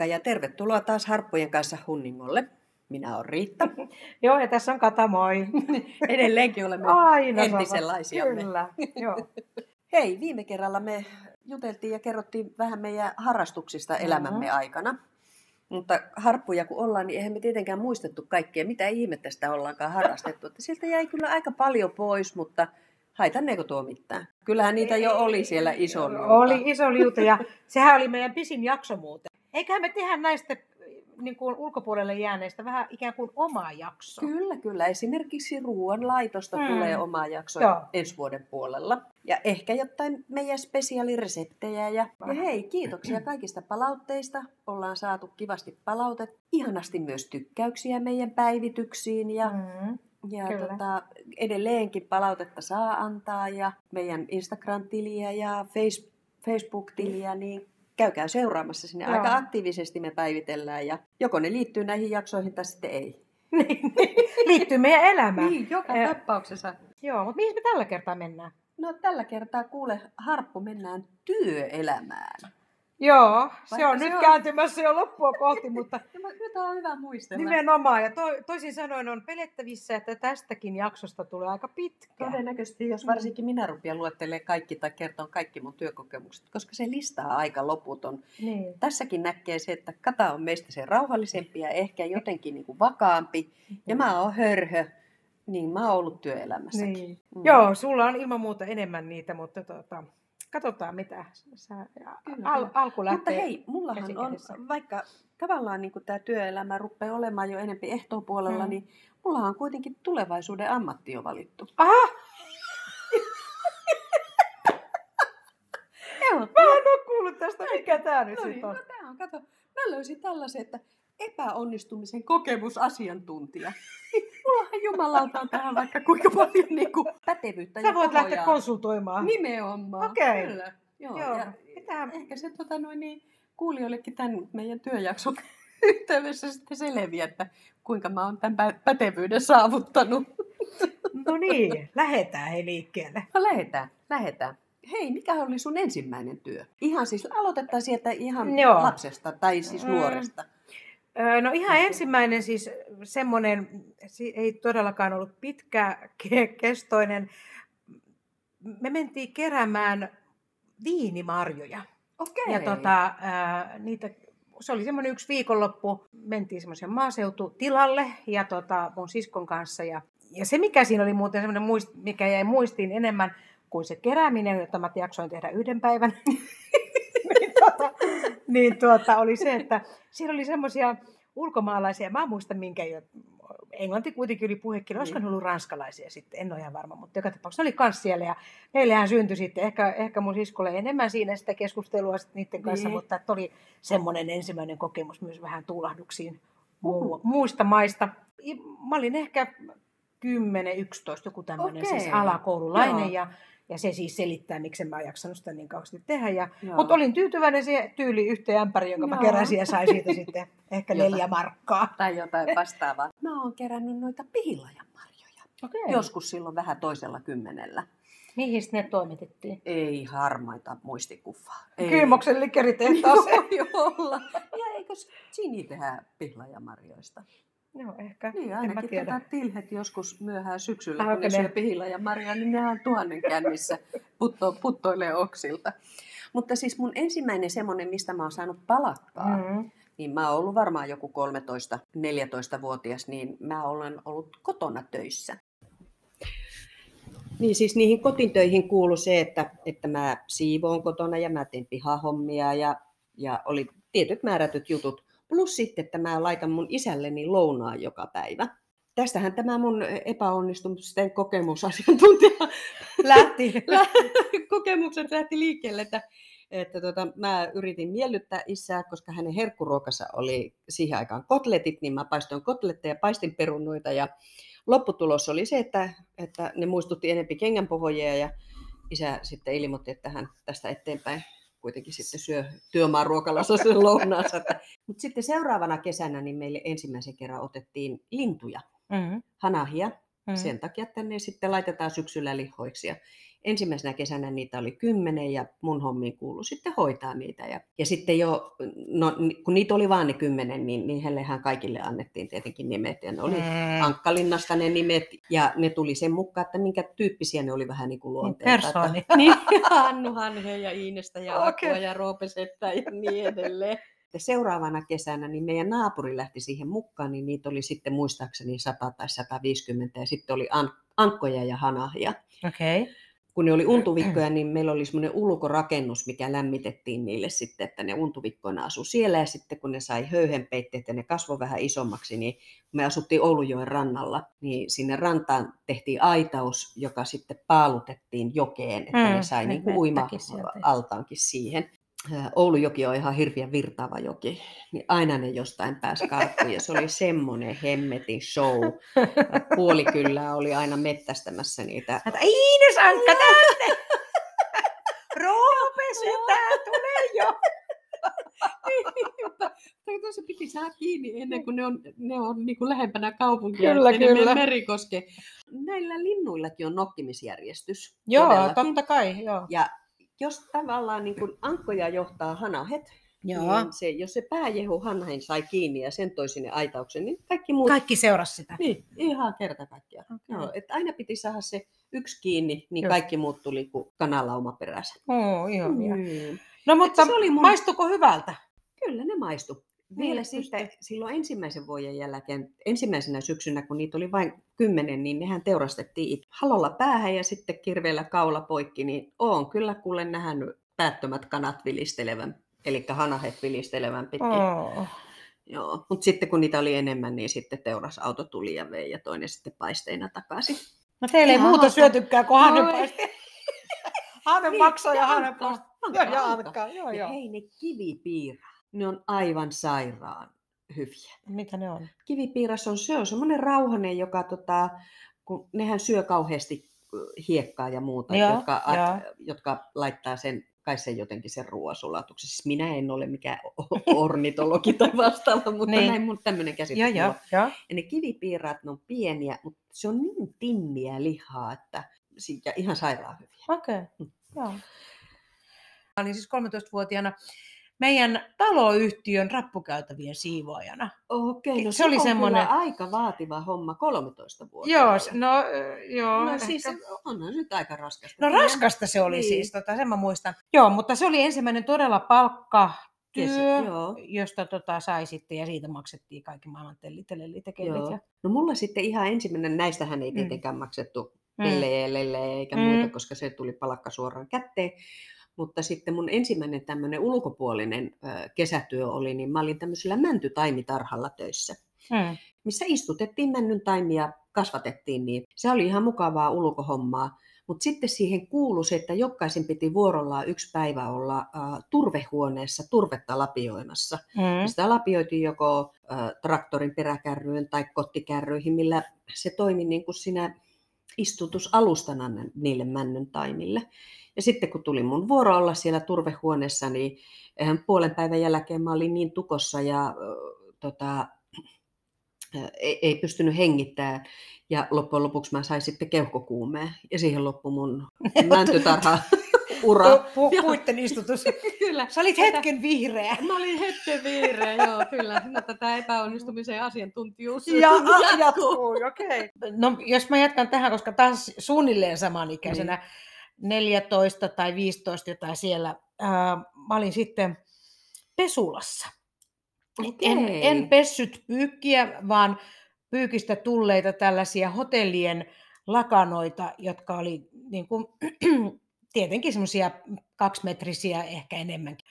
Moikka ja tervetuloa taas Harppujen kanssa Hunningolle. Minä olen Riitta. Joo, ja tässä on Kata, moi. Edelleenkin olemme Aina entisenlaisiamme. Kyllä, joo. Hei, viime kerralla me juteltiin ja kerrottiin vähän meidän harrastuksista elämämme aikana. Mutta harppuja kun ollaan, niin eihän me tietenkään muistettu kaikkea, mitä ihmettä sitä ollaankaan harrastettu. Että sieltä jäi kyllä aika paljon pois, mutta haitanneeko tuo mitään? Kyllähän niitä jo oli siellä iso liuta. Oli iso liuta ja sehän oli meidän pisin jakso muuten. Eiköhän me tehdä näistä niin kuin ulkopuolelle jääneistä vähän ikään kuin oma jakso. Kyllä, kyllä. Esimerkiksi ruoanlaitosta Mm. mm. tulee oma jakso Joo. ensi vuoden puolella. Ja ehkä jotain meidän spesiaalireseptejä. Ja, ja hei, kiitoksia kaikista palautteista. Ollaan saatu kivasti palautet. Ihanasti myös tykkäyksiä meidän päivityksiin. Ja, Mm. ja kyllä. tota, edelleenkin palautetta saa antaa. Ja meidän Instagram-tiliä ja face, Facebook-tiliä, niin käykää seuraamassa sinne. Joo. Aika aktiivisesti me päivitellään. Ja joko ne liittyy näihin jaksoihin tai sitten ei. Niin, Liittyy meidän elämään. Niin, joka Eh, tapauksessa. Joo, mutta mihin me tällä kertaa mennään? No tällä kertaa kuule, Harppu, mennään työelämään. Joo, se Vaikka on se nyt on- kääntymässä jo loppua kohti, mutta Ja mä- Nyt on hyvä muistella. nimenomaan. Ja to, toisin sanoen on pelettävissä, että tästäkin jaksosta tulee aika pitkä. Todennäköisesti, jos varsinkin minä rupean luettelemaan kaikki tai kertoa kaikki mun työkokemukset, koska se listaa aika loputon. Niin. Tässäkin näkee se, että Kata on meistä se rauhallisempi ja ehkä jotenkin niin kuin vakaampi. Ja mä oon hörhö, niin mä oon ollut työelämässäkin. Niin. Mm. Joo, sulla on ilman muuta enemmän niitä, mutta tota, katsotaan mitä sä, al, alku lähtee. Mutta hei, mullahan on, vaikka tavallaan niin tämä työelämä rupeaa olemaan jo enempi ehtoopuolella, Mm. mm. niin mullahan on kuitenkin tulevaisuuden ammatti jo valittu. Aha, mä en ole kuullut tästä, mikä tää nyt no niin, sitten no on. tää on, kato, mä löysin tällaisen, että epäonnistumisen kokemusasiantuntija. Mullahan jumalauta on tähän vaikka kuinka paljon niin kuin pätevyyttä Sä voit lähteä konsultoimaan. Nimenomaan. Okei. Kyllä. Joo, Joo, ja mitä? ehkä se tota, noin, niin, kuulijoillekin tämän meidän työjakson yhteydessä sitten selviää, että kuinka mä oon tämän pä- pätevyyden saavuttanut. No niin, lähetään he liikkeelle. No lähetään, lähetään. Hei, mikä oli sun ensimmäinen työ? Ihan siis, aloitetaan sieltä ihan Joo. lapsesta tai siis Mm. nuoresta. No ihan ensimmäinen siis semmoinen, ei todellakaan ollut pitkäkestoinen. Me mentiin keräämään viinimarjoja. Okei. Ja tota, niitä, se oli semmoinen yksi viikonloppu, mentiin semmoisen maaseututilalle ja tota, mun siskon kanssa. Ja, ja se mikä siinä oli muuten semmoinen, muist, mikä jäi muistiin enemmän kuin se kerääminen, jota mä jaksoin tehdä yhden päivän, tuota, niin tuota, oli se, että siinä oli semmoisia ulkomaalaisia, mä en muista minkä jo, englanti kuitenkin oli puhekieli, olisiko Niin. ne ollut ranskalaisia sitten, en ole ihan varma, mutta joka tapauksessa oli kans siellä ja meillähän syntyi sitten ehkä, ehkä mun siskolle enemmän siinä sitä keskustelua sitten niiden kanssa, Niin. mutta että oli semmoinen ensimmäinen kokemus myös vähän tuulahduksiin Uhu. muista maista. Mä olin ehkä 10-11, joku tämmöinen siis alakoululainen Joo. ja, ja se siis selittää, miksi en mä jaksanut sitä niin kauheasti tehdä. Ja, Joo. mutta olin tyytyväinen siihen tyyli yhteen ämpäriin, jonka mä Joo. keräsin ja sain siitä sitten ehkä neljä markkaa. Tai jotain vastaavaa. Mä oon kerännyt noita pihilajanmarjoja. Okay. Joskus silloin vähän toisella kymmenellä. Mihin ne toimitettiin? Ei harmaita muistikuffaa. Ei. Kyymoksen likeritehtaaseen. Voi olla. Ja eikös Gini tehdä pihlajamarjoista? Joo, ehkä. Niin, en mä ainakin tätä tilhet joskus myöhään syksyllä, Ah, kun ne syö pihlajamarjaa, niin nehän tuhannen kännissä putto, puttoilee oksilta. Mutta siis mun ensimmäinen semmoinen, mistä mä oon saanut palakkaa, mm. Mm. niin mä oon ollut varmaan joku 13-14-vuotias, niin mä olen ollut kotona töissä. Niin siis niihin kotintöihin kuului se, että, että mä siivoon kotona ja mä teen pihahommia ja, ja oli tietyt määrätyt jutut. Plus sitten, että mä laitan mun isälleni lounaa joka päivä. Tästähän tämä mun epäonnistumisten kokemusasiantuntija Lähti. kokemukset lähti liikkeelle, että, että tota, mä yritin miellyttää isää, koska hänen herkkuruokansa oli siihen aikaan kotletit, niin mä paistoin kotletteja, paistin perunoita ja lopputulos oli se, että, että ne muistutti enempi kengänpohjia ja isä sitten ilmoitti, että hän tästä eteenpäin kuitenkin sitten syö työmaan ruokalassa sen lounaansa. Mutta sitten seuraavana kesänä niin meille ensimmäisen kerran otettiin lintuja, Mm. hanahia, Mm. sen takia, että ne sitten laitetaan syksyllä lihoiksi. Ja ensimmäisenä kesänä niitä oli kymmenen ja mun hommiin kuului sitten hoitaa niitä. Ja, ja sitten jo, no, kun niitä oli vain ne kymmenen, niin, niin hellehän kaikille annettiin tietenkin nimet. Ja ne oli mm. Ankkalinnasta ne nimet ja ne tuli sen mukaan, että minkä tyyppisiä ne oli vähän niin kuin luonteelta. Persooni. Niin, Hannu Hanhe ja Iinestä ja okay. ja Roopesetta ja niin edelleen. Ja seuraavana kesänä niin meidän naapuri lähti siihen mukaan, niin niitä oli sitten muistaakseni 100 tai 150 ja sitten oli an- ankkoja ja hanahia. Okay. Kun ne oli untuvikkoja, niin meillä oli semmoinen ulkorakennus, mikä lämmitettiin niille sitten, että ne untuvikkoina asu siellä. Ja sitten kun ne sai höyhenpeitteet ja ne kasvoi vähän isommaksi, niin kun me asuttiin Oulujoen rannalla, niin sinne rantaan tehtiin aitaus, joka sitten paalutettiin jokeen, että mm, ne sai niin kuin uima-altaankin siihen. Oulujoki on ihan hirveän virtaava joki, niin aina ne jostain pääsi karkuun ja se oli semmoinen hemmetin show. Puoli kyllä oli aina mettästämässä niitä. Iines Ankka tänne! Roope, tää tulee jo! Niin, se piti saada kiinni ennen kuin ne on, ne on niin kuin lähempänä kaupunkia, kyllä, kyllä. merikoske. Näillä linnuillakin on nokkimisjärjestys. Joo, todellakin. totta kai. Joo. Ja jos tavallaan niin kuin ankkoja johtaa hanahet, Joo. Niin se, jos se pääjehu hanhain sai kiinni ja sen toi sinne aitauksen, niin kaikki muut... Kaikki seurasi sitä. Niin, ihan kerta kaikkiaan. Okay. Joo, että aina piti saada se yksi kiinni, niin Just. kaikki muut tuli kuin kanalauma perässä. Oh, ihan mm. No mutta se oli mun... maistuko hyvältä? Kyllä ne maistu. Vielä niin, sitten silloin ensimmäisen vuoden jälkeen, ensimmäisenä syksynä, kun niitä oli vain kymmenen, niin nehän teurastettiin halolla päähän ja sitten kirveellä kaula poikki, niin oon kyllä kuule nähnyt päättömät kanat vilistelevän, eli hanahet vilistelevän pitkin. Oh. Joo, mutta sitten kun niitä oli enemmän, niin sitten teurasauto tuli ja vei ja toinen sitten paisteina takaisin. No teillä ei Ihan muuta syötykään kuin. Hanne niin, maksaa ja hanhenpaiste. Joo, ja Antka. Joo, joo. hei, ne kivipiirä ne on aivan sairaan hyviä. Mitä ne on? Kivipiiras on, se on semmoinen rauhanen, joka tota, kun nehän syö kauheasti hiekkaa ja muuta, ja, jotka, ja. jotka laittaa sen kai sen jotenkin sen ruoansulatuksen. Siis minä en ole mikään ornitologi tai vastaava, mutta niin. näin mun tämmöinen käsitys. Ja, ja, ja. ja ne kivipiiraat, ne on pieniä, mutta se on niin timmiä lihaa, että ja ihan sairaan hyviä. Okei, okay. mm. joo. Olin siis 13-vuotiaana meidän taloyhtiön rappukäytävien siivoajana. Okei, no se, se oli semmoinen... aika vaativa homma 13 vuotta. Joo, no joo. No ehkä... siis onhan nyt aika raskasta. No raskasta se oli niin. siis, tota, sen mä muistan. Joo, mutta se oli ensimmäinen todella palkka työ, joo. josta tota, sai sitten ja siitä maksettiin kaikki maailman tellitellit ja Ja... No mulla sitten ihan ensimmäinen, näistähän ei mm. tietenkään mm. maksettu lelle eikä mm. muuta, koska se tuli palkka suoraan kätteen. Mutta sitten mun ensimmäinen tämmöinen ulkopuolinen kesätyö oli, niin mä olin tämmöisellä mäntytaimitarhalla töissä, hmm. missä istutettiin männyn taimia, kasvatettiin niin. Se oli ihan mukavaa ulkohommaa. Mutta sitten siihen kuului se, että jokaisen piti vuorollaan yksi päivä olla äh, turvehuoneessa turvetta lapioimassa. Mm. Sitä lapioitiin joko äh, traktorin peräkärryyn tai kottikärryihin, millä se toimi niin kuin sinä istutusalustana niille männyn taimille. Ja sitten kun tuli mun vuoro olla siellä turvehuoneessa, niin puolen päivän jälkeen mä olin niin tukossa ja tota, ei, ei pystynyt hengittämään. Ja loppujen lopuksi mä sain sitten keuhkokuumeen. Ja siihen loppui mun mäntytarha ura. Pu, pu, puitten istutus. kyllä. Sä olit hetken vihreä. Mä olin hetken vihreä, joo, kyllä. No, tätä epäonnistumisen asiantuntijuus ja, jatkuu. jatkuu okei. Okay. No, jos mä jatkan tähän, koska taas suunnilleen samanikäisenä. Niin 14 tai 15 jotain siellä, ää, mä olin sitten pesulassa. Okay. En, en pessyt pyykkiä, vaan pyykistä tulleita tällaisia hotellien lakanoita, jotka oli niin kuin, tietenkin semmoisia kaksimetrisiä, ehkä enemmänkin.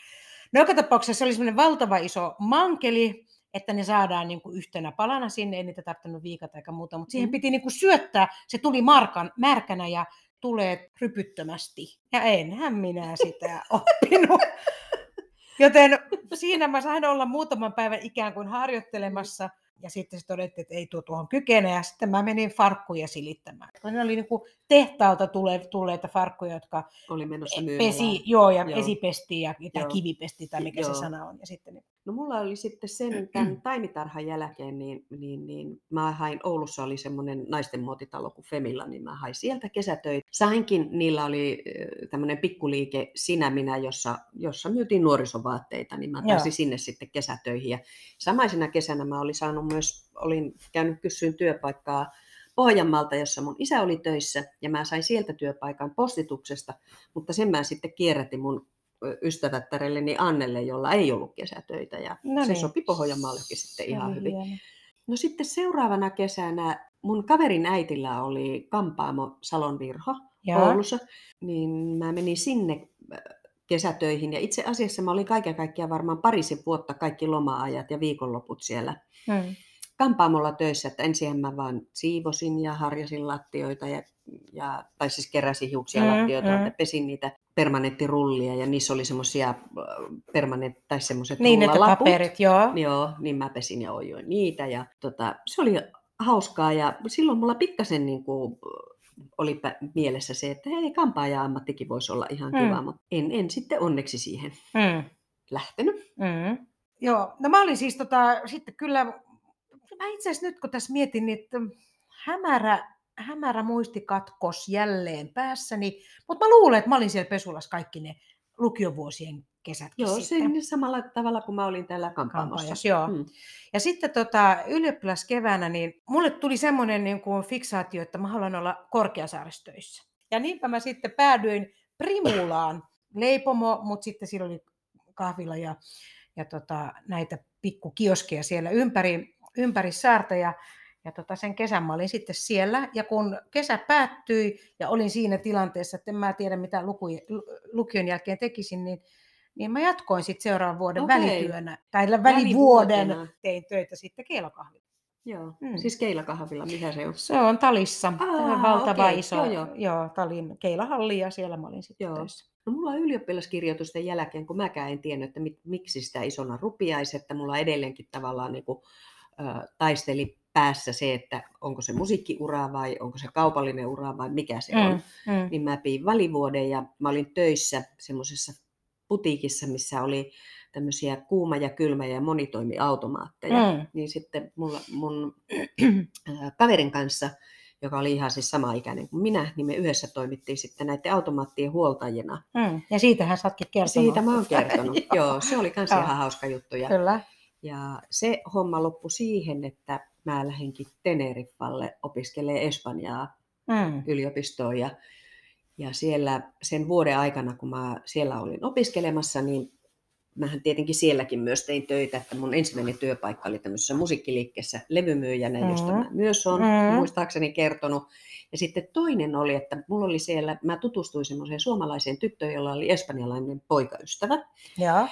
No joka tapauksessa se oli semmoinen valtava iso mankeli, että ne saadaan niin kuin yhtenä palana sinne, ei niitä tarvinnut viikata eikä muuta, mutta siihen mm. piti niin kuin syöttää, se tuli markan, märkänä ja tulee rypyttömästi. Ja enhän minä sitä oppinut. Joten siinä mä sain olla muutaman päivän ikään kuin harjoittelemassa. Ja sitten se todettiin, että ei tuo tuohon kykene. Ja sitten mä menin farkkuja silittämään. Ne oli niin kuin tehtaalta tule, tulleita farkkuja, jotka oli menossa pesi, joo, ja joo. esipesti ja, tai kivipesti tai mikä joo. se sana on. Ja sitten, niin... No mulla oli sitten sen tämän taimitarhan jälkeen, niin, niin, niin mä hain, Oulussa oli semmoinen naisten muotitalo kuin Femilla, niin mä hain sieltä kesätöitä. Sainkin, niillä oli tämmöinen pikkuliike Sinä minä, jossa, jossa myytiin nuorisovaatteita, niin mä pääsin sinne sitten kesätöihin. Ja samaisena kesänä mä olin saanut myös, olin käynyt kysyyn työpaikkaa Pohjanmaalta, jossa mun isä oli töissä, ja mä sain sieltä työpaikan postituksesta, mutta sen mä sitten kierrätin mun ystävättärelleni Annelle, jolla ei ollut kesätöitä ja no niin. se sopi Pohjanmaallekin sitten ihan hyvin. Hieno. No sitten seuraavana kesänä mun kaverin äitillä oli kampaamo Salon Virho Oulussa, niin mä menin sinne äh, kesätöihin ja itse asiassa mä olin kaiken kaikkiaan varmaan parisen vuotta kaikki loma-ajat ja viikonloput siellä. Hmm kampaamolla töissä, että ensin mä vaan siivosin ja harjasin lattioita, ja, ja, tai siis keräsin hiuksia mm, lattioita, mm. pesin niitä permanenttirullia, ja niissä oli semmoisia äh, permanent, tai semmoiset Niin, että paperit, joo. Joo, niin mä pesin ja ojoin niitä, ja tota, se oli hauskaa, ja silloin mulla pikkasen niin kuin, oli mielessä se, että hei, kampaaja-ammattikin voisi olla ihan mm. kiva, mutta en, en sitten onneksi siihen mm. lähtenyt. Mm. Joo, no mä olin siis tota, sitten kyllä mä itse asiassa nyt kun tässä mietin, niin että hämärä, hämärä muistikatkos jälleen päässäni, mutta mä luulen, että mä olin siellä Pesulas kaikki ne lukiovuosien kesät. Joo, sitten. samalla tavalla kuin mä olin täällä kampaamossa. joo. Hmm. Ja sitten tota, ylioppilaskeväänä, niin mulle tuli semmoinen niin kuin fiksaatio, että mä haluan olla korkeasaaristöissä. Ja niinpä mä sitten päädyin Primulaan, leipomo, mutta sitten siellä oli kahvila ja, ja tota, näitä pikkukioskeja siellä ympäri ympäri saarta ja, ja tota sen kesän mä olin sitten siellä. Ja kun kesä päättyi ja olin siinä tilanteessa, että en mä tiedä mitä luku, lukion jälkeen tekisin, niin, niin mä jatkoin sitten seuraavan vuoden okay. välityönä, tai välivuoden tein töitä sitten keilakahvilla. Joo, mm. siis keilakahvilla, mikä se on? Se on Talissa, Aa, valtava okay. iso, joo, joo. joo, Talin keilahalli ja siellä mä olin sitten joo. töissä. No mulla on ylioppilaskirjoitusten jälkeen, kun mäkään en tiennyt, että miksi sitä isona rupiaisi, että mulla edelleenkin tavallaan niin kuin taisteli päässä se, että onko se musiikkiura vai onko se kaupallinen ura vai mikä se on. Mm, mm. Niin mä pidin välivuoden ja mä olin töissä semmoisessa putiikissa, missä oli tämmöisiä kuuma- ja kylmä- ja monitoimiautomaatteja. Mm. Niin sitten mulla, mun kaverin kanssa, joka oli ihan siis sama ikäinen kuin minä, niin me yhdessä toimittiin sitten näiden automaattien huoltajina. Mm. Ja siitähän sä ootkin kertonut. Siitä mä oon kertonut, joo. Se oli myös ihan hauska juttu. Ja, Kyllä. Ja se homma loppui siihen, että mä lähdinkin Teneriffalle opiskelemaan Espanjaa mm. yliopistoon. Ja, ja siellä sen vuoden aikana, kun mä siellä olin opiskelemassa, niin mähän tietenkin sielläkin myös tein töitä, että mun ensimmäinen työpaikka oli tämmöisessä musiikkiliikkeessä levymyyjänä, mm. josta mä myös olen mm. muistaakseni kertonut. Ja sitten toinen oli, että mulla oli siellä, mä tutustuin semmoiseen suomalaiseen tyttöön, jolla oli espanjalainen poikaystävä. Ja,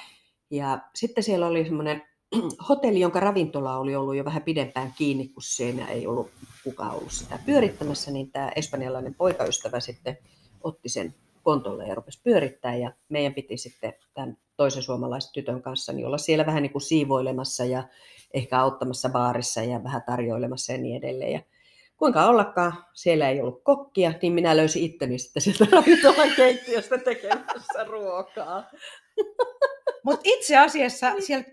ja sitten siellä oli semmoinen hotelli, jonka ravintola oli ollut jo vähän pidempään kiinni, kun siinä ei ollut kukaan ollut sitä pyörittämässä, niin tämä espanjalainen poikaystävä sitten otti sen kontolle ja rupesi pyörittää ja meidän piti sitten tämän toisen suomalaisen tytön kanssa niin olla siellä vähän niin kuin siivoilemassa ja ehkä auttamassa baarissa ja vähän tarjoilemassa ja niin edelleen. Ja kuinka ollakaan, siellä ei ollut kokkia, niin minä löysin itteni sitten sieltä ravintolan keittiöstä tekemässä ruokaa. Mutta itse asiassa siellä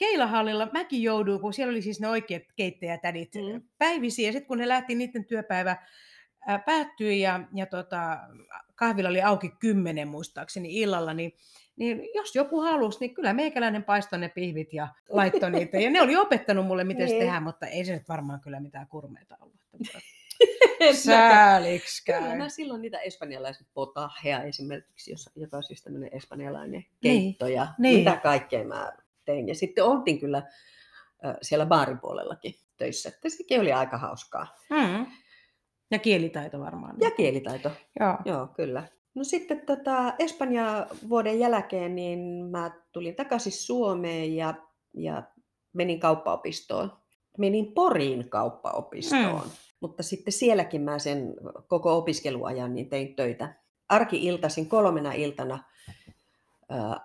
Keilahallilla mäkin jouduin, kun siellä oli siis ne oikeat keittäjätädit mm. päivisiä, ja sitten kun ne lähti, niiden työpäivä ää, päättyi, ja, ja tota, kahvilla oli auki kymmenen muistaakseni illalla, niin, niin jos joku halusi, niin kyllä meikäläinen paistoi ne pihvit ja laittoi niitä. Ja ne oli opettanut mulle, miten se niin. tehdään, mutta ei se nyt varmaan kyllä mitään kurmeita ollut. Sääliksi käy. Kyllä mä silloin niitä espanjalaisia potahea esimerkiksi, joka on siis tämmöinen espanjalainen keitto niin. ja niin. mitä kaikkea mä tein. Ja sitten oltiin kyllä siellä baaripuolellakin töissä, että sekin oli aika hauskaa. Mm. Ja kielitaito varmaan. Ja kielitaito, joo, joo kyllä. No sitten tota, Espanja vuoden jälkeen niin mä tulin takaisin Suomeen ja, ja menin kauppaopistoon. Menin Poriin kauppaopistoon, mm. mutta sitten sielläkin mä sen koko opiskeluajan niin tein töitä. Arki-iltaisin kolmena iltana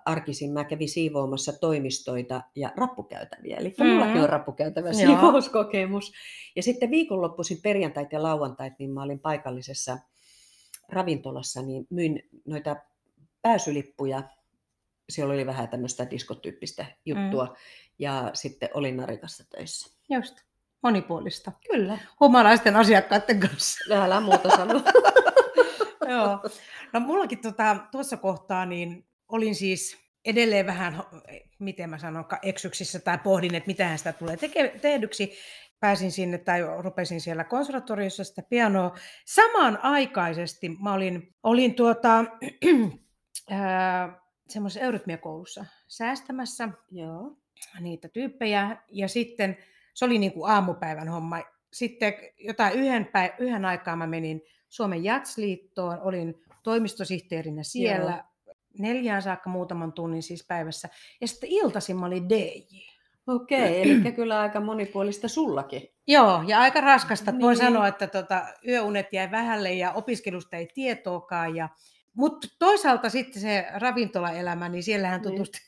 arkisin mä kävin siivoamassa toimistoita ja rappukäytäviä. Eli mm-hmm. mullakin on rappukäytävä siivouskokemus. Ja sitten viikonloppuisin perjantait ja lauantait, niin mä olin paikallisessa ravintolassa, niin myin noita pääsylippuja. Siellä oli vähän tämmöistä diskotyyppistä juttua. Mm. ja sitten olin Narikassa töissä. Just. Monipuolista. Kyllä. Humalaisten asiakkaiden kanssa. Älä muuta sano. Joo. No mullakin tota, tuossa kohtaa niin olin siis edelleen vähän, miten mä sanon, eksyksissä tai pohdin, että mitä sitä tulee teke- tehdyksi. Pääsin sinne tai rupesin siellä konservatoriossa sitä pianoa. Samanaikaisesti mä olin, olin tuota, semmoisessa eurytmiakoulussa säästämässä Joo. niitä tyyppejä. Ja sitten se oli niin kuin aamupäivän homma. Sitten jotain yhden, päiv- yhden aikaa mä menin Suomen Jatsliittoon, olin toimistosihteerinä siellä Joo. Neljään saakka muutaman tunnin siis päivässä. Ja sitten iltaisin mä olin DJ. Okei, eli kyllä aika monipuolista sullakin. Joo, ja aika raskasta. Niin. Voin sanoa, että tota, yöunet jäi vähälle ja opiskelusta ei tietoakaan. Ja... Mutta toisaalta sitten se ravintolaelämä, niin siellähän tutusti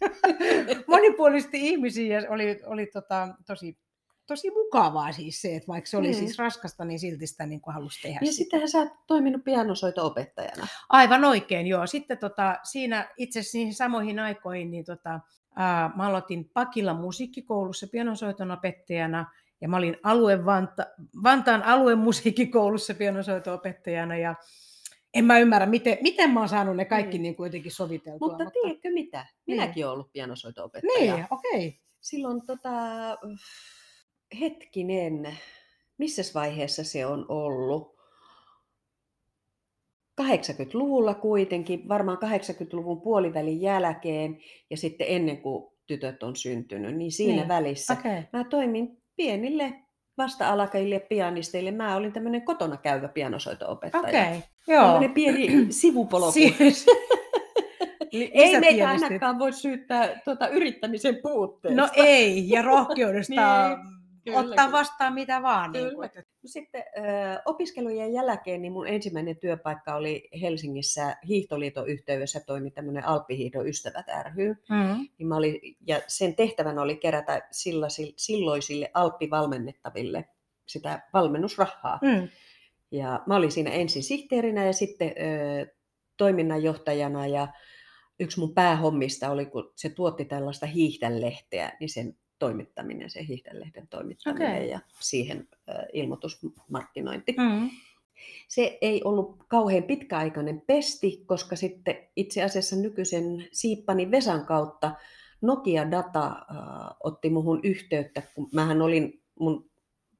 niin. monipuolisesti ihmisiin ja oli, oli tota, tosi tosi mukavaa siis se, että vaikka se oli mm. siis raskasta, niin silti sitä niin kuin halusi tehdä. Ja sittenhän sä oot toiminut pianosoito-opettajana. Aivan oikein, joo. Sitten tota, siinä itse asiassa niihin samoihin aikoihin, niin tota, ää, mä aloitin Pakilla musiikkikoulussa pianosoiton opettajana, ja mä olin alue Vanta, Vantaan alueen musiikkikoulussa pianosoito-opettajana, ja en mä ymmärrä, miten, miten mä oon saanut ne kaikki mm. niin kuin jotenkin soviteltua. Mutta, mutta tiedätkö mitä? Minäkin niin. olen ollut pianosoito-opettaja. Niin, okei. Okay. Silloin tota, hetkinen, missä vaiheessa se on ollut? 80-luvulla kuitenkin, varmaan 80-luvun puolivälin jälkeen ja sitten ennen kuin tytöt on syntynyt, niin siinä niin. välissä okay. mä toimin pienille vasta-alakajille pianisteille. Mä olin tämmöinen kotona käyvä pianosoito-opettaja. Okay. Joo. pieni sivupolku. Siis... ei meitä ainakaan voi syyttää tuota yrittämisen puutteesta. No ei, ja rohkeudesta niin Kyllä, ottaa kyllä. vastaan mitä vaan. Niin kuin. Sitten ö, opiskelujen jälkeen niin mun ensimmäinen työpaikka oli Helsingissä Hiihtoliiton yhteydessä toimi tämmöinen Alppihiihdon ystävät ry. Mm-hmm. Niin mä olin, ja sen tehtävänä oli kerätä silloisille alppivalmennettaville sitä valmennusrahaa. Mm. Ja mä olin siinä ensin sihteerinä ja sitten ö, toiminnanjohtajana ja yksi mun päähommista oli, kun se tuotti tällaista hiihdänlehteä, niin sen toimittaminen, se hiihdelehden toimittaminen okay. ja siihen ilmoitusmarkkinointi. Mm. Se ei ollut kauhean pitkäaikainen pesti, koska sitten itse asiassa nykyisen siippani Vesan kautta Nokia Data äh, otti muhun yhteyttä, kun mähän olin, mun,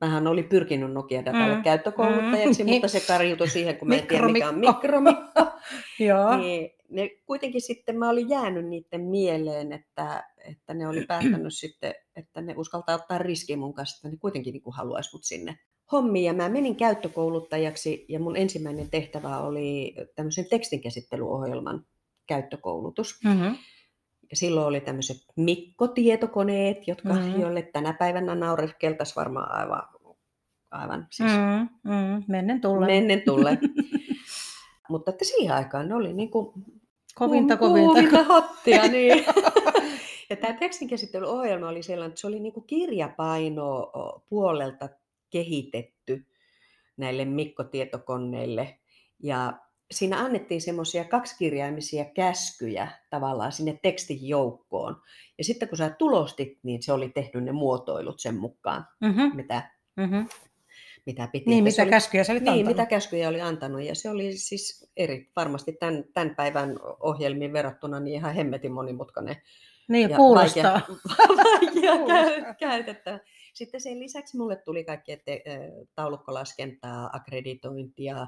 mähän olin pyrkinyt Nokia Datalle mm. käyttökouluttajaksi, mm. mutta se karjutui siihen, kun mä en tiedä mikä on mikromikko. Joo. Niin, ne, kuitenkin sitten mä olin jäänyt niiden mieleen, että, että ne oli päättänyt sitten, että ne uskaltaa ottaa riski mun kanssa, että ne kuitenkin niin haluaisi mut sinne hommiin. Ja mä menin käyttökouluttajaksi ja mun ensimmäinen tehtävä oli tämmöisen tekstinkäsittelyohjelman käyttökoulutus. Mm-hmm. Ja silloin oli tämmöiset Mikko-tietokoneet, jotka, mm-hmm. joille tänä päivänä naureskeltaisiin varmaan aivan, aivan siis mm, mm, mennen tulle. Mennen tulle. Mutta että siihen aikaan ne oli niin kuin Kovinta, kovinta. Kovinta hottia, niin. ja tämä tekstinkäsittelyohjelma oli sellainen, että se oli niin kuin kirjapaino puolelta kehitetty näille mikkotietokoneille. Ja siinä annettiin semmoisia kaksikirjaimisia käskyjä tavallaan sinne tekstin joukkoon. Ja sitten kun sä tulostit, niin se oli tehnyt ne muotoilut sen mukaan, mm-hmm. mitä mm-hmm mitä piti. Niin, mitä oli, käskyjä se oli Niin, antanut. mitä käskyjä oli antanut. Ja se oli siis eri, varmasti tämän, tämän päivän ohjelmiin verrattuna niin ihan hemmetin monimutkainen. Niin, ja kuulostaa. Vaikea, vaikea käytettävä. Sitten sen lisäksi mulle tuli kaikkea te, taulukkolaskentaa, akkreditointia,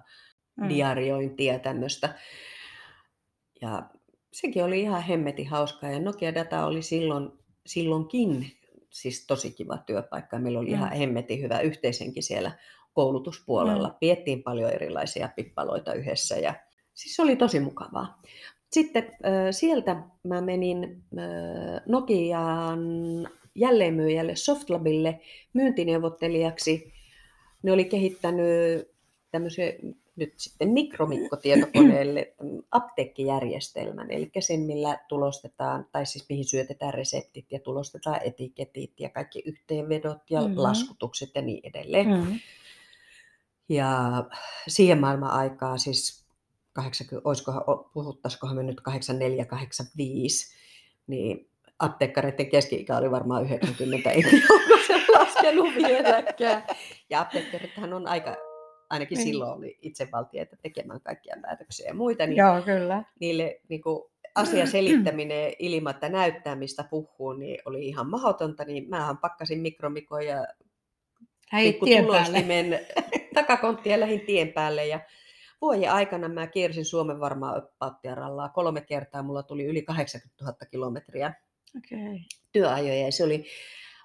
mm. diariointia ja tämmöistä. Ja sekin oli ihan hemmetin hauskaa. Ja Nokia Data oli silloin, silloinkin siis tosi kiva työpaikka. Meillä oli mm. ihan hemmetin hyvä yhteisenkin siellä koulutuspuolella. Mm. Piettiin paljon erilaisia pippaloita yhdessä ja siis oli tosi mukavaa. Sitten sieltä mä menin Nokiaan jälleenmyyjälle Softlabille myyntineuvottelijaksi. Ne oli kehittänyt tämmöisen nyt sitten mikromikkotietokoneelle apteekkijärjestelmän, eli sen, millä tulostetaan, tai siis mihin syötetään reseptit ja tulostetaan etiketit ja kaikki yhteenvedot ja mm-hmm. laskutukset ja niin edelleen. Mm-hmm. Ja siihen maailman aikaa siis 80, olisikohan, puhuttaisikohan me nyt 84-85, niin apteekkareiden keski-ikä oli varmaan 90, ei onko se laskenut vieläkään. Ja apteekkarithan on aika, ainakin niin. silloin oli itsevaltiaita tekemään kaikkia päätöksiä ja muita, niin Joo, kyllä. niille niin kuin, asia selittäminen ilman, että näyttää mistä puhuu, niin oli ihan mahdotonta, niin mähän pakkasin mikromikoja ja pikkutulostimen takakonttia lähin tien päälle ja vuoden aikana mä kiersin Suomen varmaan Pauttiarallaa kolme kertaa. Mulla tuli yli 80 000 kilometriä okay. työajoja ja se oli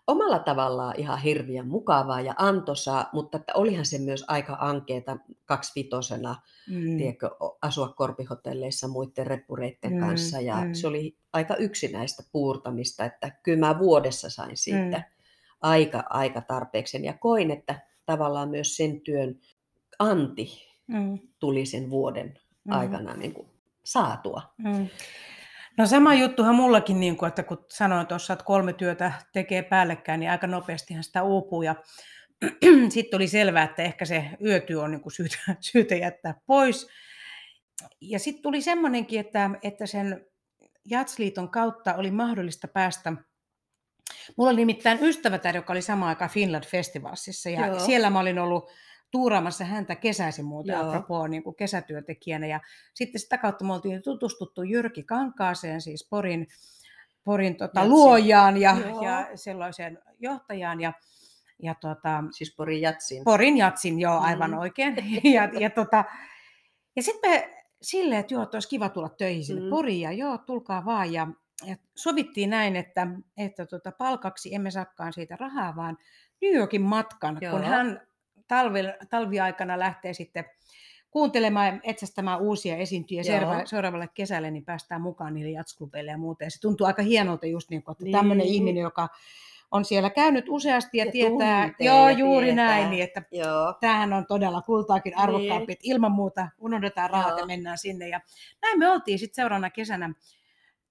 omalla tavallaan ihan hirviän mukavaa ja antoisaa, mutta että olihan se myös aika ankeeta kaksivitosena mm. tiedätkö, asua korpihotelleissa muiden reppureiden mm. kanssa ja mm. se oli aika yksinäistä puurtamista, että kyllä mä vuodessa sain siitä mm. aika, aika tarpeeksi ja koin, että tavallaan myös sen työn anti mm. tuli sen vuoden mm. aikana niin kuin saatua. Mm. No sama juttuhan mullakin, niin kuin, että kun sanoin tuossa, että kolme työtä tekee päällekkäin, niin aika nopeastihan sitä uupuu. Ja sitten oli selvää, että ehkä se yötyö on niin kuin syytä, syytä jättää pois. Ja sitten tuli semmoinenkin, että, että sen Jatsliiton kautta oli mahdollista päästä Mulla oli nimittäin ystävätär, joka oli samaan aikaan Finland Festivalsissa, ja Joo. siellä mä olin ollut tuuraamassa häntä kesäisin muuten apropos niin kuin kesätyöntekijänä. Ja sitten sitä kautta me oltiin tutustuttu Jyrki Kankaaseen, siis Porin, Porin tota, luojaan ja, ja sellaiseen johtajaan. Ja, ja tota, siis Porin Jatsin. Porin Jatsin, joo, aivan mm. oikein. ja, ja, tota, ja sitten me silleen, että joo, että olisi kiva tulla töihin sinne mm. Poriin, ja joo, tulkaa vaan. Ja, ja sovittiin näin, että, että tota, palkaksi emme saakaan siitä rahaa, vaan New Yorkin matkan, joo. kun hän talvi, talviaikana lähtee sitten kuuntelemaan, etsästämään uusia esiintyjiä seuraavalle, seuraavalle kesälle, niin päästään mukaan niille jatsklubeille ja muuta. Ja se tuntuu aika hienolta just niin kuin, että niin. tämmöinen ihminen, joka on siellä käynyt useasti ja, ja tietää, joo juuri tietää. näin, niin että joo. tämähän on todella kultaakin arvokkaampi, niin. ilman muuta unohdetaan rahat joo. ja mennään sinne. Ja näin me oltiin sitten seuraavana kesänä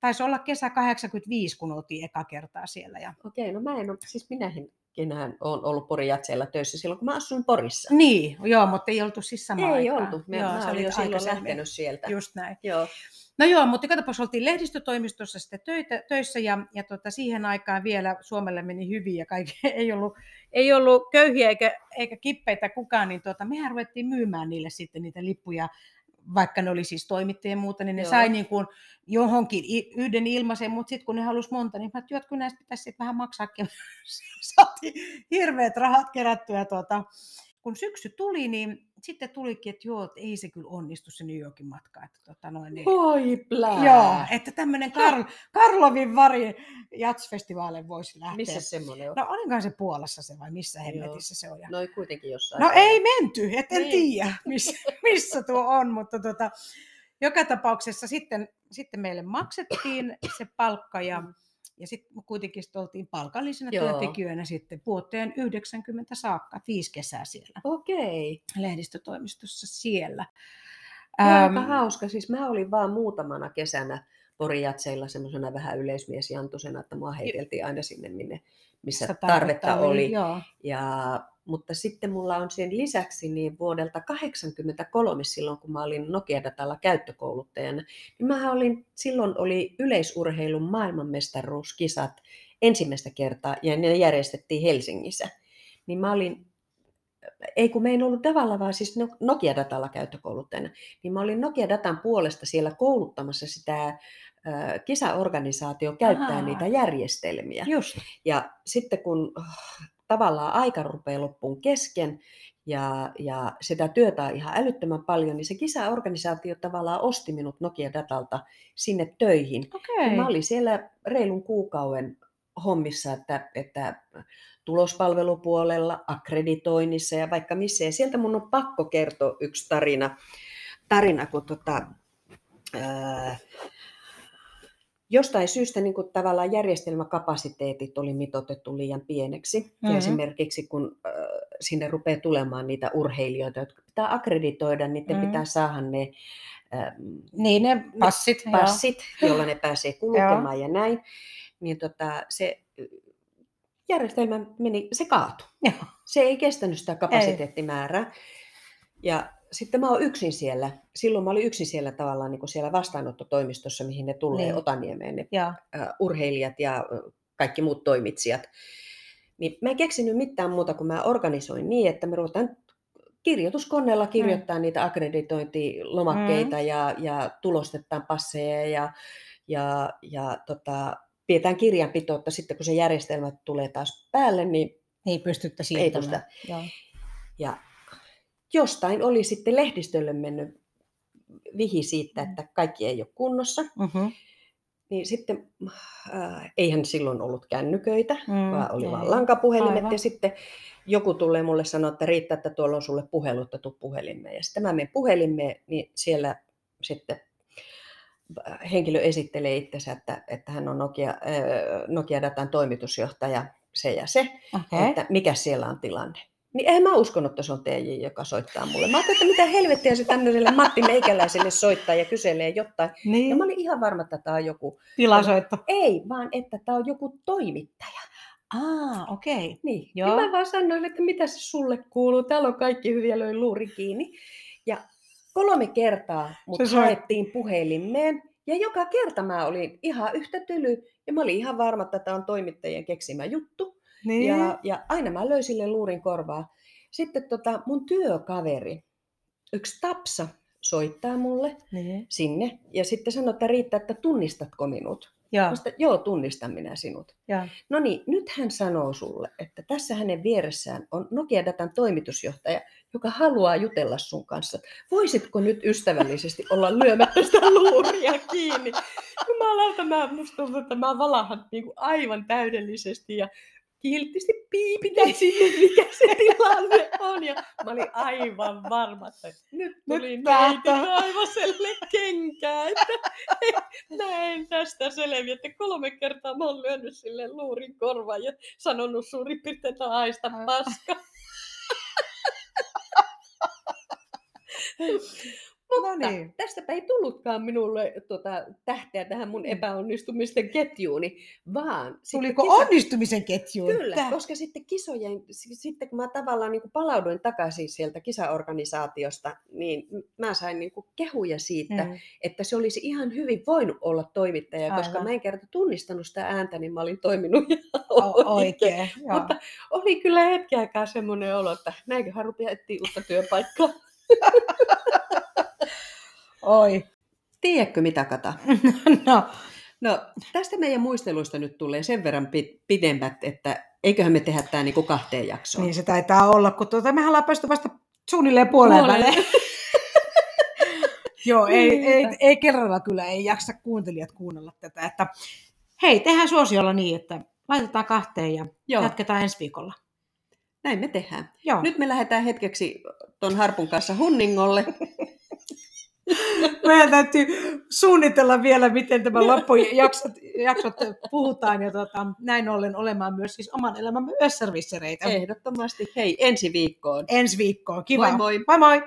taisi olla kesä 85, kun oltiin eka kertaa siellä. Ja... Okei, no mä en ole, siis minähän minähän olen ollut Porin jatseilla töissä silloin, kun mä asuin Porissa. Niin, joo, mutta ei oltu siis samaan Ei aikaan. oltu, me, joo, mä olin jo silloin lähtenyt sieltä. Just näin. Joo. No joo, mutta katsopas, oltiin lehdistötoimistossa sitten töitä, töissä ja, ja tota, siihen aikaan vielä Suomelle meni hyvin ja kaikki ei ollut, ei ollut köyhiä eikä, eikä kippeitä kukaan, niin tota, mehän ruvettiin myymään niille sitten niitä lippuja vaikka ne oli siis toimittajia ja muuta, niin ne Joo. sai niin kuin johonkin yhden ilmaisen, mutta sitten kun ne halusi monta, niin mä että kun näistä pitäisi vähän maksaakin. Saatiin hirveät rahat kerättyä. Tuota. Kun syksy tuli, niin sitten tulikin, että joo, että ei se kyllä onnistu se New Yorkin matka. Että, tota noin, niin, Oi plää. Joo, että tämmöinen Karl, Karlovin vari jatsfestivaale voisi lähteä. Missä semmoinen on? No olinkaan se Puolassa se vai missä hemmetissä se on? Ja... No kuitenkin jossain. No ei menty, et en niin. tiedä missä, missä tuo on, mutta tota, joka tapauksessa sitten, sitten meille maksettiin se palkka ja mm ja sitten kuitenkin sit oltiin palkallisena Joo. työntekijöinä sitten vuoteen 90 saakka, viisi kesää siellä. Okei. Lehdistötoimistossa siellä. Aika ähm, hauska. Siis mä olin vaan muutamana kesänä Porijatseilla semmoisena vähän yleismiesjantusena, että mua heiteltiin aina sinne, minne, missä tarvetta, tarvetta oli. oli. Joo. Ja mutta sitten mulla on sen lisäksi niin vuodelta 1983 silloin, kun mä olin Nokia-datalla käyttökouluttajana, niin mä olin, silloin oli yleisurheilun maailmanmestaruuskisat ensimmäistä kertaa ja ne järjestettiin Helsingissä. Niin mä olin, ei kun me ei ollut tavallaan vaan siis Nokia-datalla käyttökouluttajana, niin mä olin Nokia-datan puolesta siellä kouluttamassa sitä kisaorganisaatio käyttää Aha. niitä järjestelmiä. Just. Ja sitten kun tavallaan aika rupeaa loppuun kesken ja, ja sitä työtä on ihan älyttömän paljon, niin se kisaorganisaatio tavallaan osti minut Nokia-datalta sinne töihin. Okay. mä olin siellä reilun kuukauden hommissa, että, että tulospalvelupuolella, akkreditoinnissa ja vaikka missä. Ja sieltä mun on pakko kertoa yksi tarina, tarina kun tota, ää, jostain syystä niin kuin tavallaan järjestelmäkapasiteetit oli mitotettu liian pieneksi. Mm-hmm. Ja esimerkiksi kun äh, sinne rupeaa tulemaan niitä urheilijoita, jotka pitää akkreditoida, niiden mm-hmm. pitää saada ne, äh, niin ne passit, passit joilla ne pääsee kulkemaan ja näin, niin tota, se järjestelmä meni, se kaatui. Se ei kestänyt sitä kapasiteettimäärää. Ja sitten mä oon yksin siellä. Silloin mä olin yksin siellä tavallaan niin kuin siellä vastaanottotoimistossa, mihin ne tulee Niin. Otaniemeen, ne Ja, urheilijat ja kaikki muut toimitsijat. Niin mä en keksinyt mitään muuta kuin mä organisoin niin, että me ruvetaan kirjoituskoneella kirjoittaa mm. niitä akkreditointilomakkeita mm. ja, ja tulostetaan passeja ja, ja, ja tota, pidetään kirjanpitoa, että sitten kun se järjestelmä tulee taas päälle, niin ei pystyttä ei pystytä. Ja jostain oli sitten lehdistölle mennyt vihi siitä, Mm. että kaikki ei ole kunnossa. Mm-hmm. Niin sitten äh, eihän silloin ollut kännyköitä, Mm, mm, vaan oli ei. vaan lankapuhelimet. Aivan. Ja sitten joku tulee mulle sanoa, että riittää, että tuolla on sulle puhelu, että tuu puhelimeen. Ja sitten mä menen puhelimeen, niin siellä sitten äh, henkilö esittelee itsensä, että, että hän on Nokia, äh, Nokia Datan toimitusjohtaja, se ja se, Okay. että mikä siellä on tilanne. Niin en mä uskonut, että se on TJ, joka soittaa mulle. Mä ajattelin, että mitä helvettiä se tämmöiselle Matti Meikäläiselle soittaa ja kyselee jotain. Ja Niin, mä olin ihan varma, että tämä on joku. tilasoitto. Ei, vaan että tämä on joku toimittaja. Ah, okei. Okay. Niin. Joo. Ja mä vaan sanoin, että mitä se sulle kuuluu. Täällä on kaikki hyviä, löi luuri kiinni. Ja kolme kertaa mut Se haettiin puhelimeen. Ja joka kerta mä olin ihan yhtä tyly. Ja mä olin ihan varma, että tämä on toimittajien keksimä juttu. Niin. Ja, ja aina mä löin sille luurin korvaa. Sitten tota, mun työkaveri, yksi Tapsa, soittaa mulle niin. sinne. Ja sitten sanoi, että riittää, että tunnistatko minut. Sanoin, että joo, tunnistan minä sinut. No niin, nyt hän sanoo sulle, että tässä hänen vieressään on Nokia Datan toimitusjohtaja, joka haluaa jutella sun kanssa. Voisitko nyt ystävällisesti olla lyömättä sitä luuria kiinni? Jumalauta, mä, musta tuntuu, että mä valahan niin kuin aivan täydellisesti ja kiltisti piipitän sinne, mikä se tilanne on. Ja mä olin aivan varma, että nyt tuli neiti päätä. Taivaselle kenkää, että mä en tästä selviä, että kolme kertaa mä oon lyönyt sille luurin korvaan ja sanonut suurin piirtein, että haista Aivan. paska. No Mutta niin. tästäpä ei tullutkaan minulle tota, tähteä tähän mun epäonnistumisten ketjuuni, vaan... Tuliko kisa- onnistumisen ketjuun? Kyllä, Tää. koska sitten kisojen, sitten kun mä tavallaan niin kuin palauduin takaisin sieltä kisaorganisaatiosta, niin mä sain niin kuin kehuja siitä, mm. Mm. että se olisi ihan hyvin voinut olla toimittaja, koska Aivan. mä en kerta tunnistanut sitä ääntä, niin mä olin toiminut ihan O- oikein. oikein. Joo. Mutta oli kyllä aikaa semmoinen olo, että näinköhän rupeaa etsiä uutta työpaikkaa. Oi. Tiedätkö mitä, Kata? no, No, tästä meidän muisteluista nyt tulee sen verran pi- pidemmät, että eiköhän me tehdä tämä niin kuin kahteen jaksoon. niin se taitaa olla, kun tuota, mehän ollaan päästy vasta suunnilleen puoleen väliin. Joo, ei, ei, Niinpä. ei kerralla kyllä, ei jaksa kuuntelijat kuunnella tätä. Että, hei, tehdään suosiolla niin, että laitetaan kahteen ja Joo, jatketaan ensi viikolla. näin me tehdään. Joo. Nyt me lähdetään hetkeksi ton Harpun kanssa hunningolle. Meidän täytyy suunnitella vielä, miten tämä loppujaksot jaksot puhutaan ja tota, näin ollen olemaan myös siis oman elämämme yösservissereitä. Ehdottomasti. Hei, ensi viikkoon. Ensi viikkoon. Kiva. Moi moi! Moi moi!